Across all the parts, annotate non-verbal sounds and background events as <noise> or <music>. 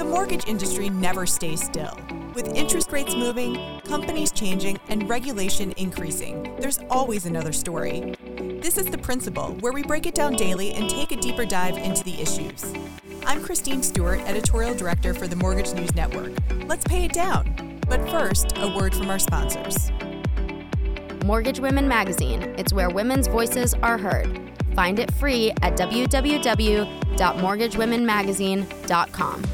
The mortgage industry never stays still. With interest rates moving, companies changing, and regulation increasing, there's always another story. This is The Principal, where we break it down daily and take a deeper dive into the issues. I'm Christine Stewart, Editorial Director for the Mortgage News Network. Let's pay it down. But first, a word from our sponsors. Mortgage Women Magazine. It's where women's voices are heard. Find it free at www.mortgagewomenmagazine.com.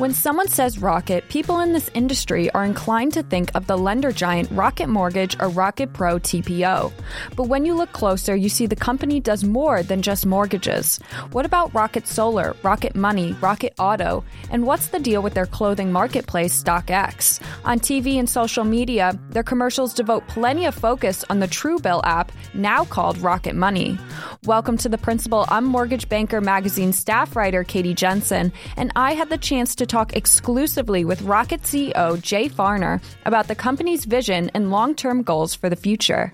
When someone says Rocket, people in this industry are inclined to think of the lender giant Rocket Mortgage or Rocket Pro TPO. But when you look closer, you see the company does more than just mortgages. What about Rocket Solar, Rocket Money, Rocket Auto, and what's the deal with their clothing marketplace, StockX? On TV and social media, their commercials devote plenty of focus on the Truebill app, now called Rocket Money. Welcome to the Principal. I'm Mortgage Banker Magazine staff writer Katie Jensen, and I had the chance to talk exclusively with Rocket CEO Jay Farner about the company's vision and long term goals for the future.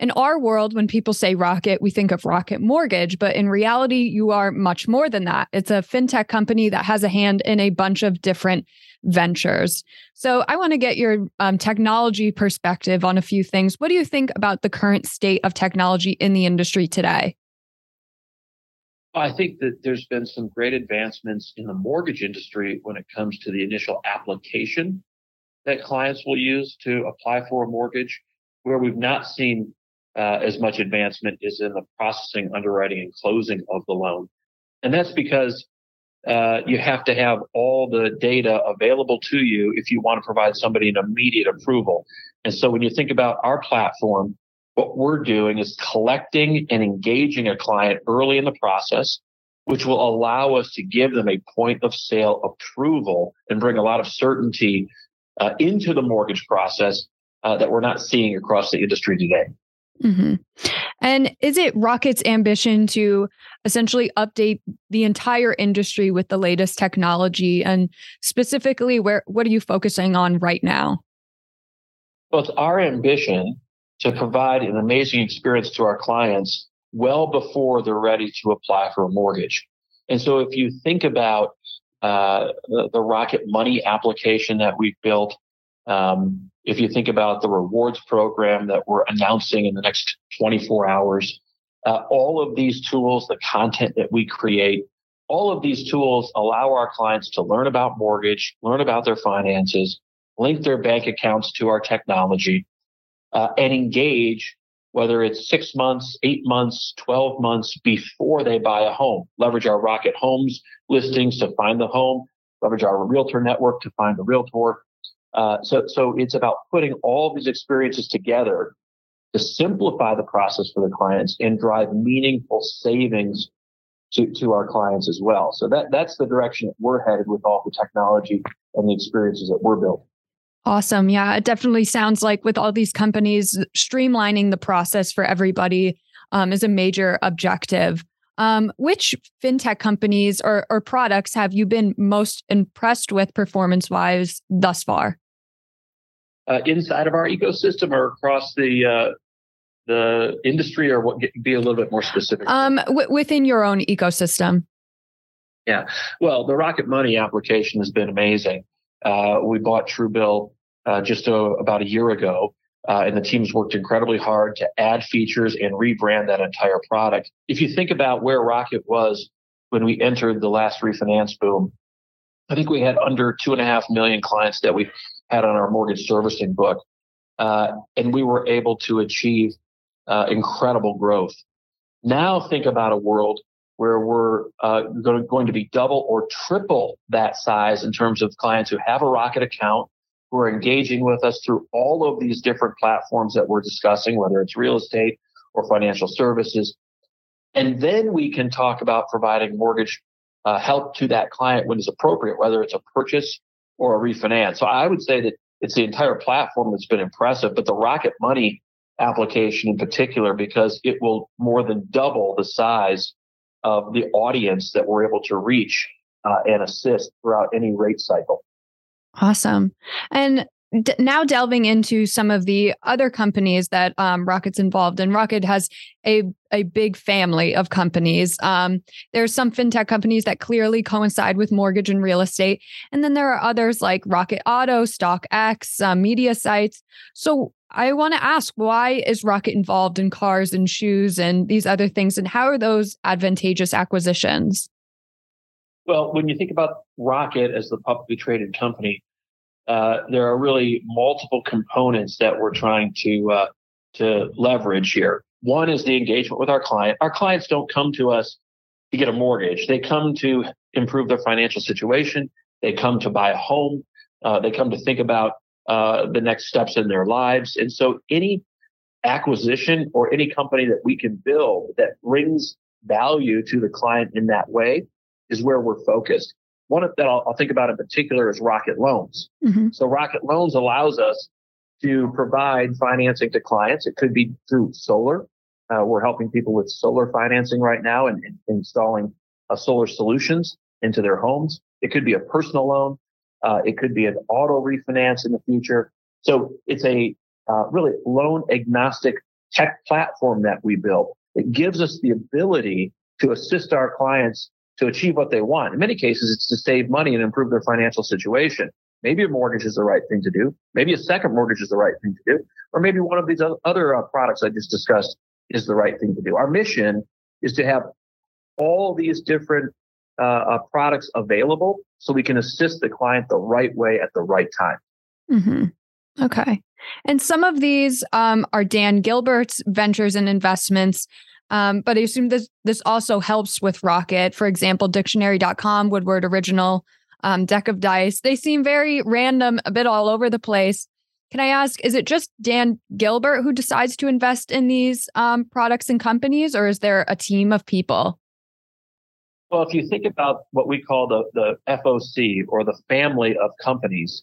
In our world, when people say Rocket, we think of Rocket Mortgage, but in reality, you are much more than that. It's a fintech company that has a hand in a bunch of different ventures. So I want to get your um, technology perspective on a few things. What do you think about the current state of technology in the industry today? I think that there's been some great advancements in the mortgage industry when it comes to the initial application that clients will use to apply for a mortgage. Where we've not seen uh, as much advancement is in the processing, underwriting, and closing of the loan. And that's because uh, you have to have all the data available to you if you want to provide somebody an immediate approval. And so when you think about our platform, what we're doing is collecting and engaging a client early in the process, which will allow us to give them a point of sale approval and bring a lot of certainty uh, into the mortgage process uh, that we're not seeing across the industry today. Mm-hmm. And is it Rocket's ambition to essentially update the entire industry with the latest technology? And specifically, where what are you focusing on right now? Well, it's our ambition to provide an amazing experience to our clients well before they're ready to apply for a mortgage. And so if you think about uh, the, the, Rocket Money application that we've built, um, if you think about the rewards program that we're announcing in the next 24 hours, uh, all of these tools, the content that we create, all of these tools allow our clients to learn about mortgage, learn about their finances, link their bank accounts to our technology, uh, and engage, whether it's six months, eight months, 12 months before they buy a home. Leverage our Rocket Homes listings to find the home, leverage our realtor network to find the realtor. Uh, so, so it's about putting all these experiences together to simplify the process for the clients and drive meaningful savings to, to our clients as well. So that, that's the direction that we're headed with all the technology and the experiences that we're building. Awesome. Yeah, it definitely sounds like with all these companies, streamlining the process for everybody um, is a major objective. Um, which fintech companies or, or products have you been most impressed with performance wise thus far? Uh, inside of our ecosystem or across the uh, the industry, or what? Be a little bit more specific. Um, w- within your own ecosystem. Yeah, well, the Rocket Money application has been amazing. Uh, we bought Truebill uh, just a, about a year ago. Uh, and the teams worked incredibly hard to add features and rebrand that entire product. If you think about where Rocket was when we entered the last refinance boom, I think we had under two and a half million clients that we had on our mortgage servicing book. Uh, and we were able to achieve uh, incredible growth. Now think about a world where we're uh, going to be double or triple that size in terms of clients who have a Rocket account, who are engaging with us through all of these different platforms that we're discussing, whether it's real estate or financial services. And then we can talk about providing mortgage uh, help to that client when it's appropriate, whether it's a purchase or a refinance. So I would say that it's the entire platform that's been impressive, but the Rocket Money application in particular, because it will more than double the size of the audience that we're able to reach uh, and assist throughout any rate cycle. Awesome. And d- now delving into some of the other companies that um, Rocket's involved in. Rocket has a a big family of companies. Um, there are some fintech companies that clearly coincide with mortgage and real estate, and then there are others like Rocket Auto, StockX, uh, media sites. So I want to ask, why is Rocket involved in cars and shoes and these other things, and how are those advantageous acquisitions? Well, when you think about Rocket as the publicly traded company, uh, there are really multiple components that we're trying to uh, to leverage here. One is the engagement with our client. Our clients don't come to us to get a mortgage; they come to improve their financial situation. They come to buy a home. Uh, they come to think about uh, the next steps in their lives. And so, any acquisition or any company that we can build that brings value to the client in that way is where we're focused. One that I'll, I'll think about in particular is Rocket Loans. Mm-hmm. So Rocket Loans allows us to provide financing to clients. It could be through solar. Uh, we're helping people with solar financing right now and, and installing uh, solar solutions into their homes. It could be a personal loan. Uh, it could be an auto refinance in the future. So it's a uh, really loan agnostic tech platform that we built. It gives us the ability to assist our clients to achieve what they want. In many cases, it's to save money and improve their financial situation. Maybe a mortgage is the right thing to do. Maybe a second mortgage is the right thing to do. Or maybe one of these other uh, products I just discussed is the right thing to do. Our mission is to have all these different uh, uh, products available so we can assist the client the right way at the right time. Mm-hmm. Okay. And some of these um, are Dan Gilbert's ventures and investments. Um, but I assume this this also helps with Rocket. For example, dictionary.com, Woodward Original, um, Deck of Dice. They seem very random, a bit all over the place. Can I ask, is it just Dan Gilbert who decides to invest in these um, products and companies, or is there a team of people? Well, if you think about what we call the, the FOC or the family of companies,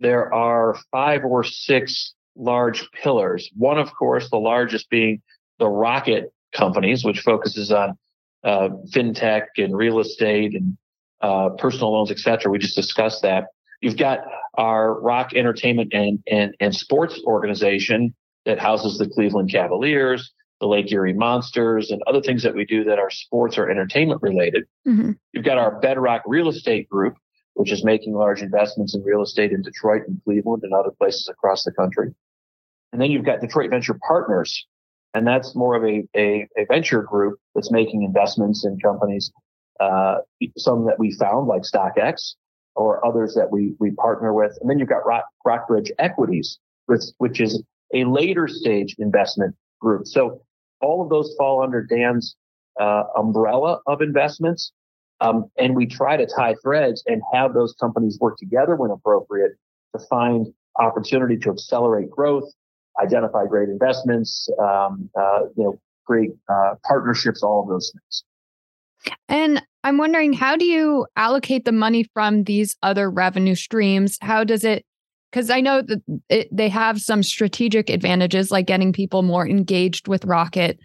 there are five or six large pillars. One, of course, the largest being the rocket companies, which focuses on uh, fintech and real estate and uh, personal loans, et cetera. We just discussed that. You've got our rock entertainment and, and, and sports organization that houses the Cleveland Cavaliers, the Lake Erie Monsters, and other things that we do that are sports or entertainment related. Mm-hmm. You've got our Bedrock Real Estate Group, which is making large investments in real estate in Detroit and Cleveland and other places across the country. And then you've got Detroit Venture Partners, and that's more of a, a, a venture group that's making investments in companies, uh, some that we found like StockX or others that we, we partner with. And then you've got Rock, Rockbridge Equities, which, which is a later stage investment group. So all of those fall under Dan's uh, umbrella of investments. Um, and we try to tie threads and have those companies work together when appropriate to find opportunity to accelerate growth identify great investments, um, uh, you know, great uh, partnerships, all of those things. And I'm wondering, how do you allocate the money from these other revenue streams? How does it? Because I know that it, they have some strategic advantages, like getting people more engaged with Rocket.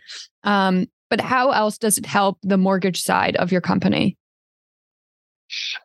Um, but how else does it help the mortgage side of your company?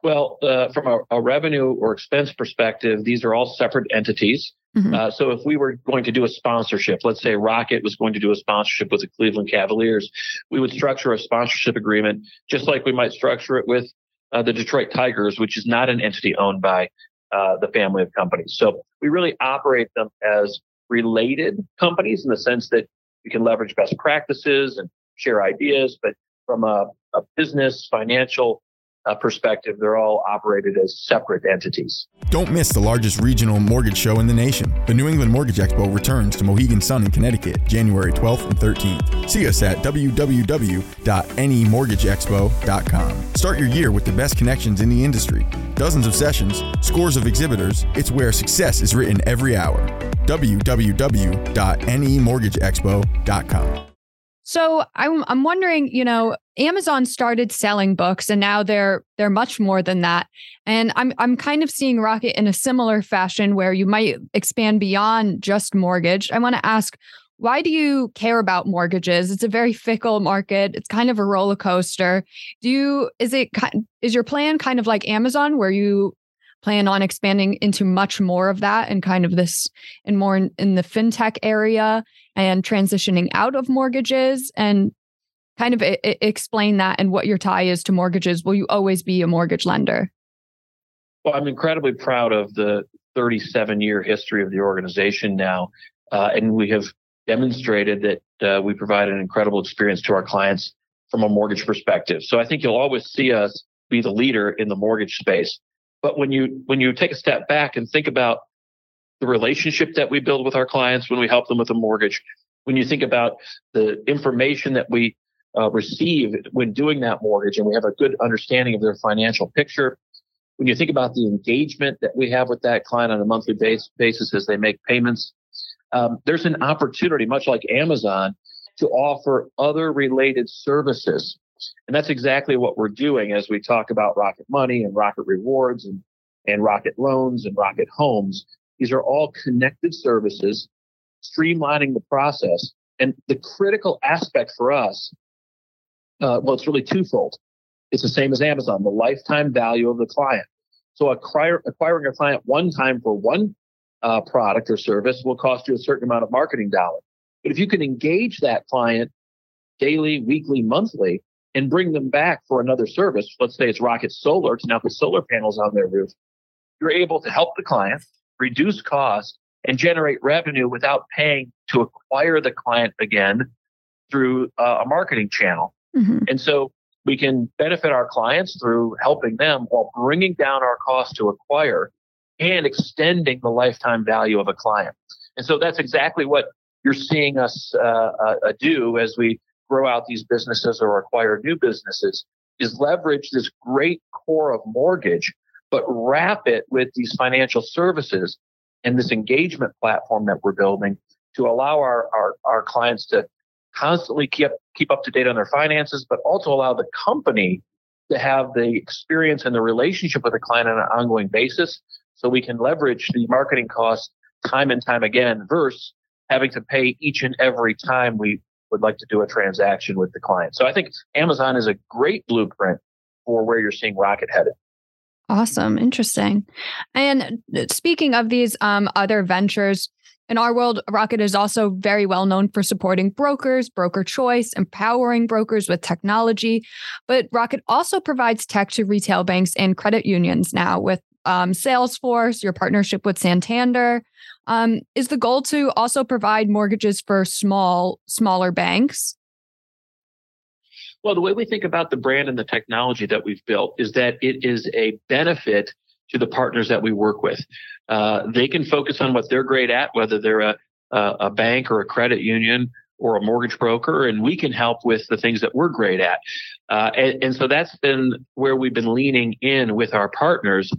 Well, uh, from a, a, revenue or expense perspective, these are all separate entities. Mm-hmm. Uh, so if we were going to do a sponsorship, let's say Rocket was going to do a sponsorship with the Cleveland Cavaliers, we would structure a sponsorship agreement just like we might structure it with uh, the Detroit Tigers, which is not an entity owned by uh, the family of companies. So we really operate them as related companies in the sense that we can leverage best practices and share ideas, but from a, a business, financial, uh, perspective, they're all operated as separate entities. Don't miss the largest regional mortgage show in the nation. The New England Mortgage Expo returns to Mohegan Sun in Connecticut, January 12th and 13th. See us at www.nemortgageexpo.com. Start your year with the best connections in the industry. Dozens of sessions, scores of exhibitors. It's where success is written every hour. www.nemortgageexpo.com. So I'm I'm wondering, you know, Amazon started selling books and now they're they're much more than that. And I'm I'm kind of seeing Rocket in a similar fashion where you might expand beyond just mortgage. I want to ask why do you care about mortgages? It's a very fickle market. It's kind of a roller coaster. Do you is it is your plan kind of like Amazon where you plan on expanding into much more of that and kind of this and more in, in the fintech area and transitioning out of mortgages and kind of I- explain that and what your tie is to mortgages. Will you always be a mortgage lender? Well, I'm incredibly proud of the 37 year history of the organization now. Uh, and we have demonstrated that uh, we provide an incredible experience to our clients from a mortgage perspective. So I think you'll always see us be the leader in the mortgage space. But when you when you take a step back and think about the relationship that we build with our clients when we help them with a mortgage, when you think about the information that we uh, receive when doing that mortgage, and we have a good understanding of their financial picture, when you think about the engagement that we have with that client on a monthly base, basis as they make payments, um, there's an opportunity, much like Amazon, to offer other related services. And that's exactly what we're doing as we talk about Rocket Money and Rocket Rewards and, and Rocket Loans and Rocket Homes. These are all connected services, streamlining the process. And the critical aspect for us, uh, well, it's really twofold. It's the same as Amazon, the lifetime value of the client. So acquiring a client one time for one uh, product or service will cost you a certain amount of marketing dollars. But if you can engage that client daily, weekly, monthly, and bring them back for another service, let's say it's Rocket Solar to now put solar panels on their roof, you're able to help the client reduce costs and generate revenue without paying to acquire the client again through uh, a marketing channel. Mm-hmm. And so we can benefit our clients through helping them while bringing down our cost to acquire and extending the lifetime value of a client. And so that's exactly what you're seeing us uh, uh, uh, do as we grow out these businesses or acquire new businesses is leverage this great core of mortgage, but wrap it with these financial services and this engagement platform that we're building to allow our, our, our clients to constantly keep, keep up to date on their finances, but also allow the company to have the experience and the relationship with the client on an ongoing basis so we can leverage the marketing costs time and time again versus having to pay each and every time we would like to do a transaction with the client. So I think Amazon is a great blueprint for where you're seeing Rocket headed. Awesome. Interesting. And speaking of these um, other ventures, in our world, Rocket is also very well known for supporting brokers, broker choice, empowering brokers with technology. But Rocket also provides tech to retail banks and credit unions now with um, Salesforce, your partnership with Santander. Um, is the goal to also provide mortgages for small, smaller banks? Well, the way we think about the brand and the technology that we've built is that it is a benefit to the partners that we work with. Uh, they can focus on what they're great at, whether they're a, a bank or a credit union or a mortgage broker, and we can help with the things that we're great at. Uh, and, and, so that's been where we've been leaning in with our partners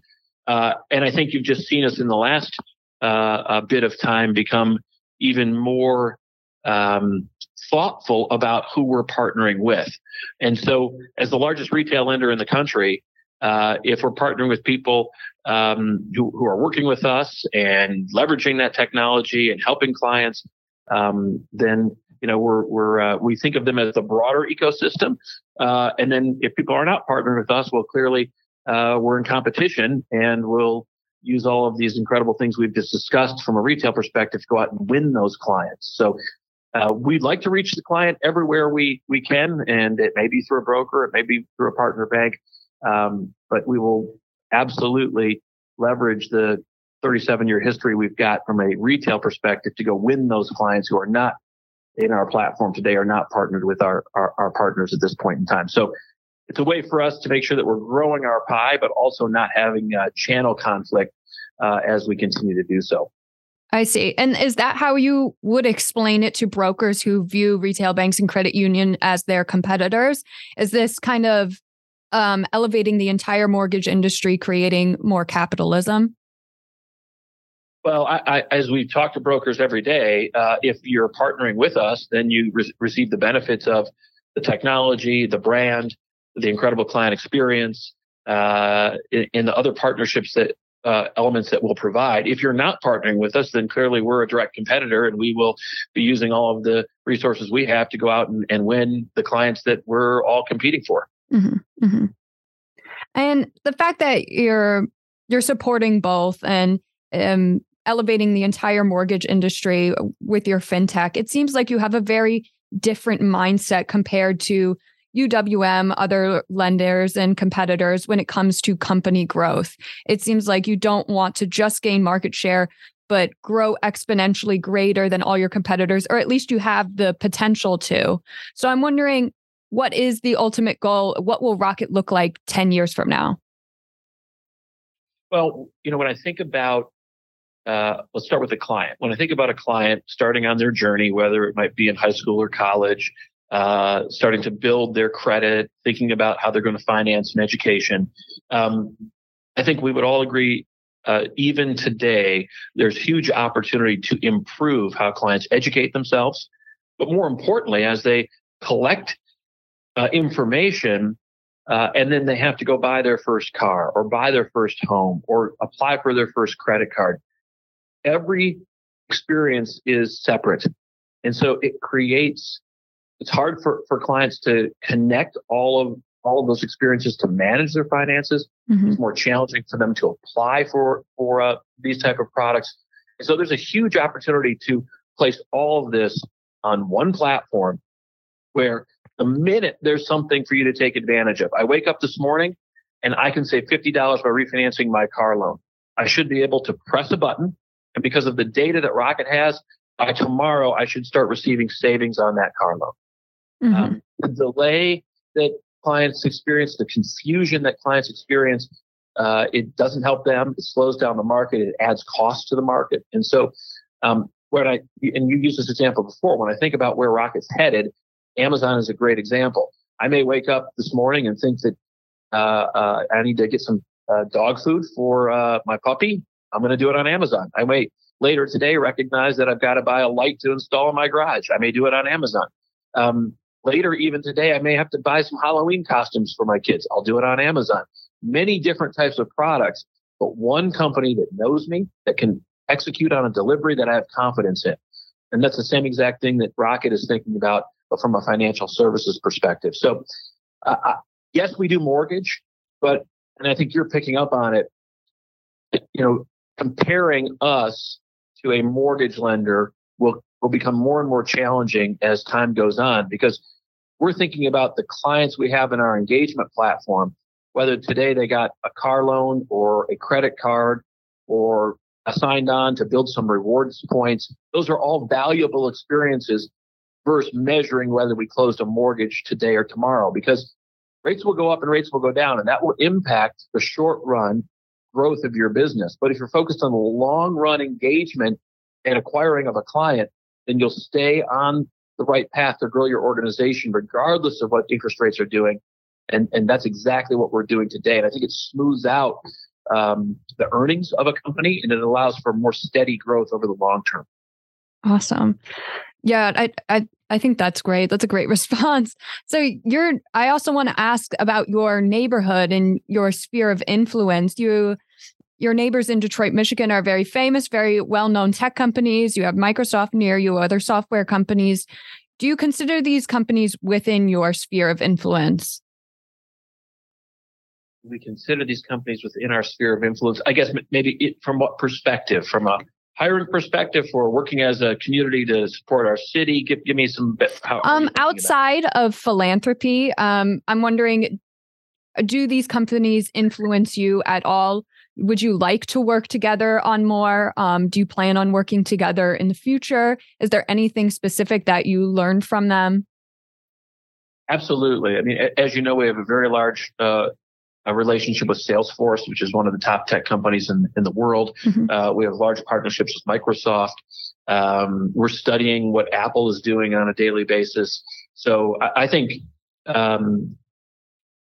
uh, and I think you've just seen us in the last uh, bit of time become even more um, thoughtful about who we're partnering with. And so, as the largest retail lender in the country, uh, if we're partnering with people um, who, who, are working with us and leveraging that technology and helping clients, um, then you know we're we're uh, we think of them as the broader ecosystem. Uh, and then if people are not partnering with us, well, clearly uh, we're in competition and we'll use all of these incredible things we've just discussed from a retail perspective to go out and win those clients. So uh, we'd like to reach the client everywhere we we can, and it may be through a broker, it may be through a partner bank, um, but we will absolutely leverage the 37 year history we've got from a retail perspective to go win those clients who are not in our platform today, are not partnered with our, our, our partners at this point in time. So it's a way for us to make sure that we're growing our pie, but also not having uh, channel conflict uh, as we continue to do so. I see. And is that how you would explain it to brokers who view retail banks and credit union as their competitors? Is this kind of um, elevating the entire mortgage industry, creating more capitalism? Well, I, I, as we talk to brokers every day, uh, if you're partnering with us, then you re- receive the benefits of the technology, the brand, the incredible client experience, uh, in, in, the other partnerships that uh, elements that we'll provide. If you're not partnering with us, then clearly we're a direct competitor, and we will be using all of the resources we have to go out and, and win the clients that we're all competing for. Mm-hmm, mm-hmm. And the fact that you're you're supporting both and um, elevating the entire mortgage industry with your fintech. It seems like you have a very different mindset compared to UWM, other lenders and competitors when it comes to company growth. It seems like you don't want to just gain market share, but grow exponentially greater than all your competitors, or at least you have the potential to. So I'm wondering what is the ultimate goal? What will Rocket look like 10 years from now? Well, you know, when I think about, uh, let's start with a client. When I think about a client starting on their journey, whether it might be in high school or college, uh, starting to build their credit, thinking about how they're going to finance an education. Um, I think we would all agree, uh, even today, there's huge opportunity to improve how clients educate themselves. But more importantly, as they collect uh, information, uh, and then they have to go buy their first car or buy their first home or apply for their first credit card. Every experience is separate. And so it creates it's hard for, for clients to connect all of all of those experiences to manage their finances. Mm-hmm. It's more challenging for them to apply for for uh, these type of products. And so there's a huge opportunity to place all of this on one platform where the minute there's something for you to take advantage of, I wake up this morning and I can save $50 by refinancing my car loan. I should be able to press a button. And because of the data that Rocket has, by tomorrow, I should start receiving savings on that car loan. Mm-hmm. Um, the delay that clients experience, the confusion that clients experience, uh, it doesn't help them. It slows down the market. It adds cost to the market. And so, um, when I and you used this example before, when I think about where Rocket's headed, Amazon is a great example. I may wake up this morning and think that uh, uh, I need to get some uh, dog food for uh, my puppy. I'm going to do it on Amazon. I may later today recognize that I've got to buy a light to install in my garage. I may do it on Amazon. Um, Later, even today, I may have to buy some Halloween costumes for my kids. I'll do it on Amazon. Many different types of products, but one company that knows me, that can execute on a delivery that I have confidence in. And that's the same exact thing that Rocket is thinking about, but from a financial services perspective. So, uh, yes, we do mortgage, but, and I think you're picking up on it, you know, comparing us to a mortgage lender will will become more and more challenging as time goes on because we're thinking about the clients we have in our engagement platform, whether today they got a car loan or a credit card or signed on to build some rewards points. Those are all valuable experiences versus measuring whether we closed a mortgage today or tomorrow because rates will go up and rates will go down and that will impact the short run growth of your business. But if you're focused on the long run engagement and acquiring of a client, then you'll stay on the right path to grow your organization, regardless of what interest rates are doing. And, and that's exactly what we're doing today. And I think it smooths out um, the earnings of a company and it allows for more steady growth over the long term. Awesome. Yeah, I, I I think that's great. That's a great <laughs> response. So you're I also want to ask about your neighborhood and your sphere of influence. You your neighbors in Detroit, Michigan are very famous, very well known tech companies. You have Microsoft near you, other software companies. Do you consider these companies within your sphere of influence? We consider these companies within our sphere of influence. I guess maybe it, from what perspective? From a hiring perspective for working as a community to support our city? Give, give me some. How, um, outside of philanthropy, um, I'm wondering, do these companies influence you at all would you like to work together on more? Um, do you plan on working together in the future? Is there anything specific that you learned from them? Absolutely. I mean, as you know, we have a very large uh, a relationship with Salesforce, which is one of the top tech companies in, in the world. Mm-hmm. Uh, we have large partnerships with Microsoft. Um, we're studying what Apple is doing on a daily basis. So I, I think um,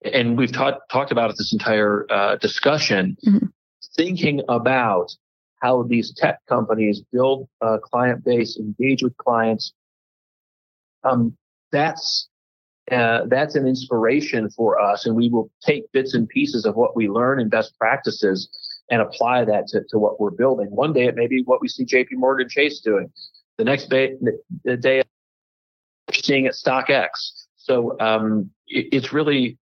and we've talked talked about it this entire uh, discussion, mm-hmm. thinking about how these tech companies build a client base, engage with clients. Um, that's uh, that's an inspiration for us, and we will take bits and pieces of what we learn and best practices and apply that to, to what we're building. One day it may be what we see J.P. Morgan Chase doing. The next day, the day, we're seeing it at StockX. So um, it, it's really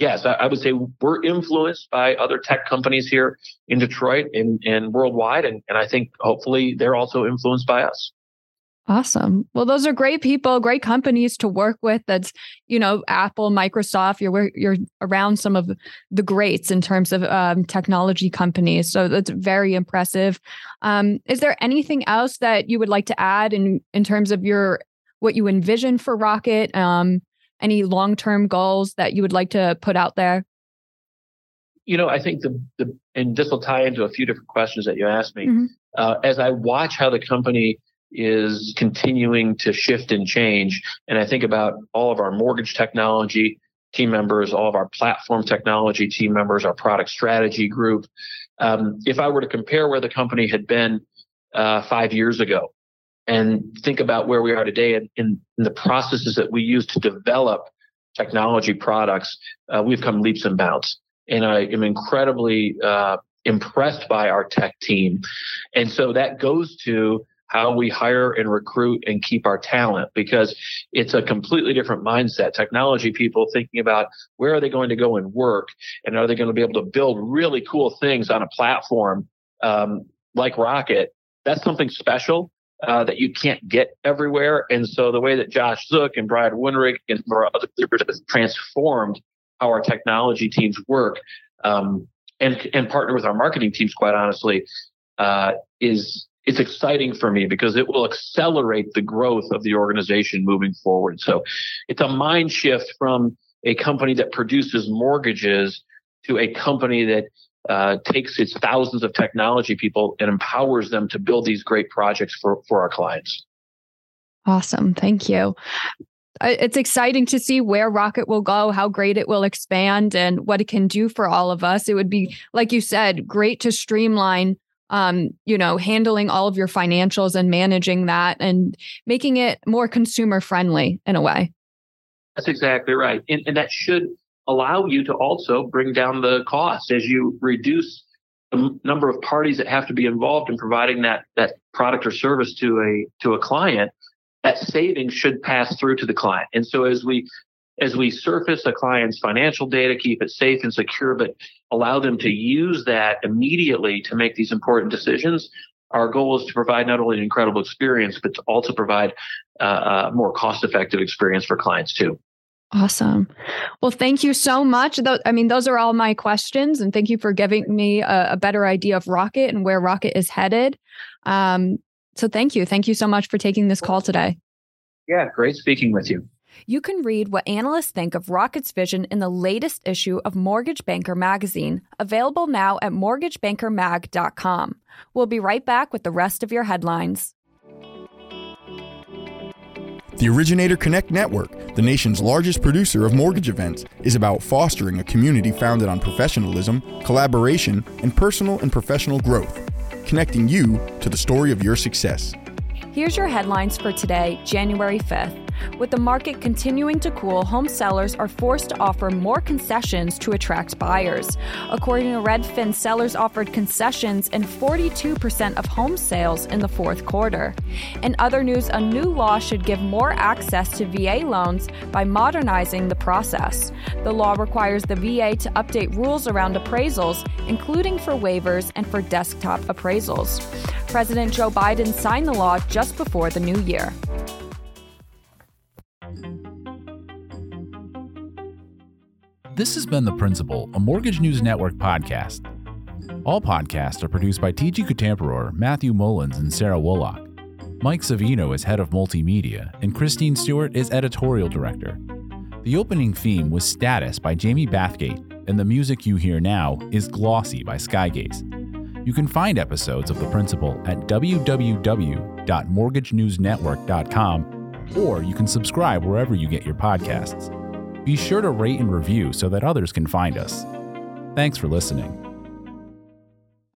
yes, I, I, would say we're influenced by other tech companies here in Detroit and, and worldwide. And, and I think hopefully they're also influenced by us. Awesome. Well, those are great people, great companies to work with. That's, you know, Apple, Microsoft. You're you're around some of the greats in terms of um, technology companies. So that's very impressive. Um, is there anything else that you would like to add in in terms of your what you envision for Rocket? Um, any long term goals that you would like to put out there? You know, I think the the and this will tie into a few different questions that you asked me. Mm-hmm. Uh, as I watch how the company is continuing to shift and change. And I think about all of our mortgage technology team members, all of our platform technology team members, our product strategy group. Um, if I were to compare where the company had been uh, five years ago and think about where we are today and in, in, the processes that we use to develop technology products, uh, we've come leaps and bounds. And I am incredibly uh, impressed by our tech team. And so that goes to how we hire and recruit and keep our talent because it's a completely different mindset. Technology people thinking about where are they going to go and work and are they going to be able to build really cool things on a platform um, like Rocket? That's something special. Uh, that you can't get everywhere. And so the way that Josh Zook and Brian Woodring and other leaders have transformed how our technology teams work um, and, and partner with our marketing teams, quite honestly, uh, is it's exciting for me because it will accelerate the growth of the organization moving forward. So it's a mind shift from a company that produces mortgages to a company that uh, takes its thousands of technology people and empowers them to build these great projects for, for our clients. Awesome. Thank you. It's exciting to see where Rocket will go, how great it will expand, and what it can do for all of us. It would be, like you said, great to streamline um, you know, handling all of your financials and managing that and making it more consumer friendly in a way. That's exactly right. And, and that should allow you to also bring down the cost as you reduce the number of parties that have to be involved in providing that, that product or service to a, to a client. That savings should pass through to the client. And so as we as we surface a client's financial data, keep it safe and secure, but allow them to use that immediately to make these important decisions. Our goal is to provide not only an incredible experience, but to also provide uh, a more cost effective experience for clients too. Awesome. Well, thank you so much. I mean, those are all my questions, and thank you for giving me a, a better idea of Rocket and where Rocket is headed. Um, so, thank you. Thank you so much for taking this call today. Yeah, great speaking with you. You can read what analysts think of Rocket's vision in the latest issue of Mortgage Banker magazine, available now at mortgagebankermag.com. We'll be right back with the rest of your headlines. The Originator Connect Network, the nation's largest producer of mortgage events, is about fostering a community founded on professionalism, collaboration, and personal and professional growth, connecting you to the story of your success. Here's your headlines for today, January 5th. With the market continuing to cool, home sellers are forced to offer more concessions to attract buyers. According to Redfin, sellers offered concessions in 42% of home sales in the fourth quarter. In other news, a new law should give more access to VA loans by modernizing the process. The law requires the VA to update rules around appraisals, including for waivers and for desktop appraisals. President Joe Biden signed the law just before the new year. This has been The Principal, a Mortgage News Network podcast. All podcasts are produced by TG Kutamperor, Matthew Mullins, and Sarah Wolak. Mike Savino is head of multimedia, and Christine Stewart is editorial director. The opening theme was Status by Jamie Bathgate, and the music you hear now is Glossy by Skygaze. You can find episodes of The Principal at www.mortgagenewsnetwork.com, or you can subscribe wherever you get your podcasts. Be sure to rate and review so that others can find us. Thanks for listening.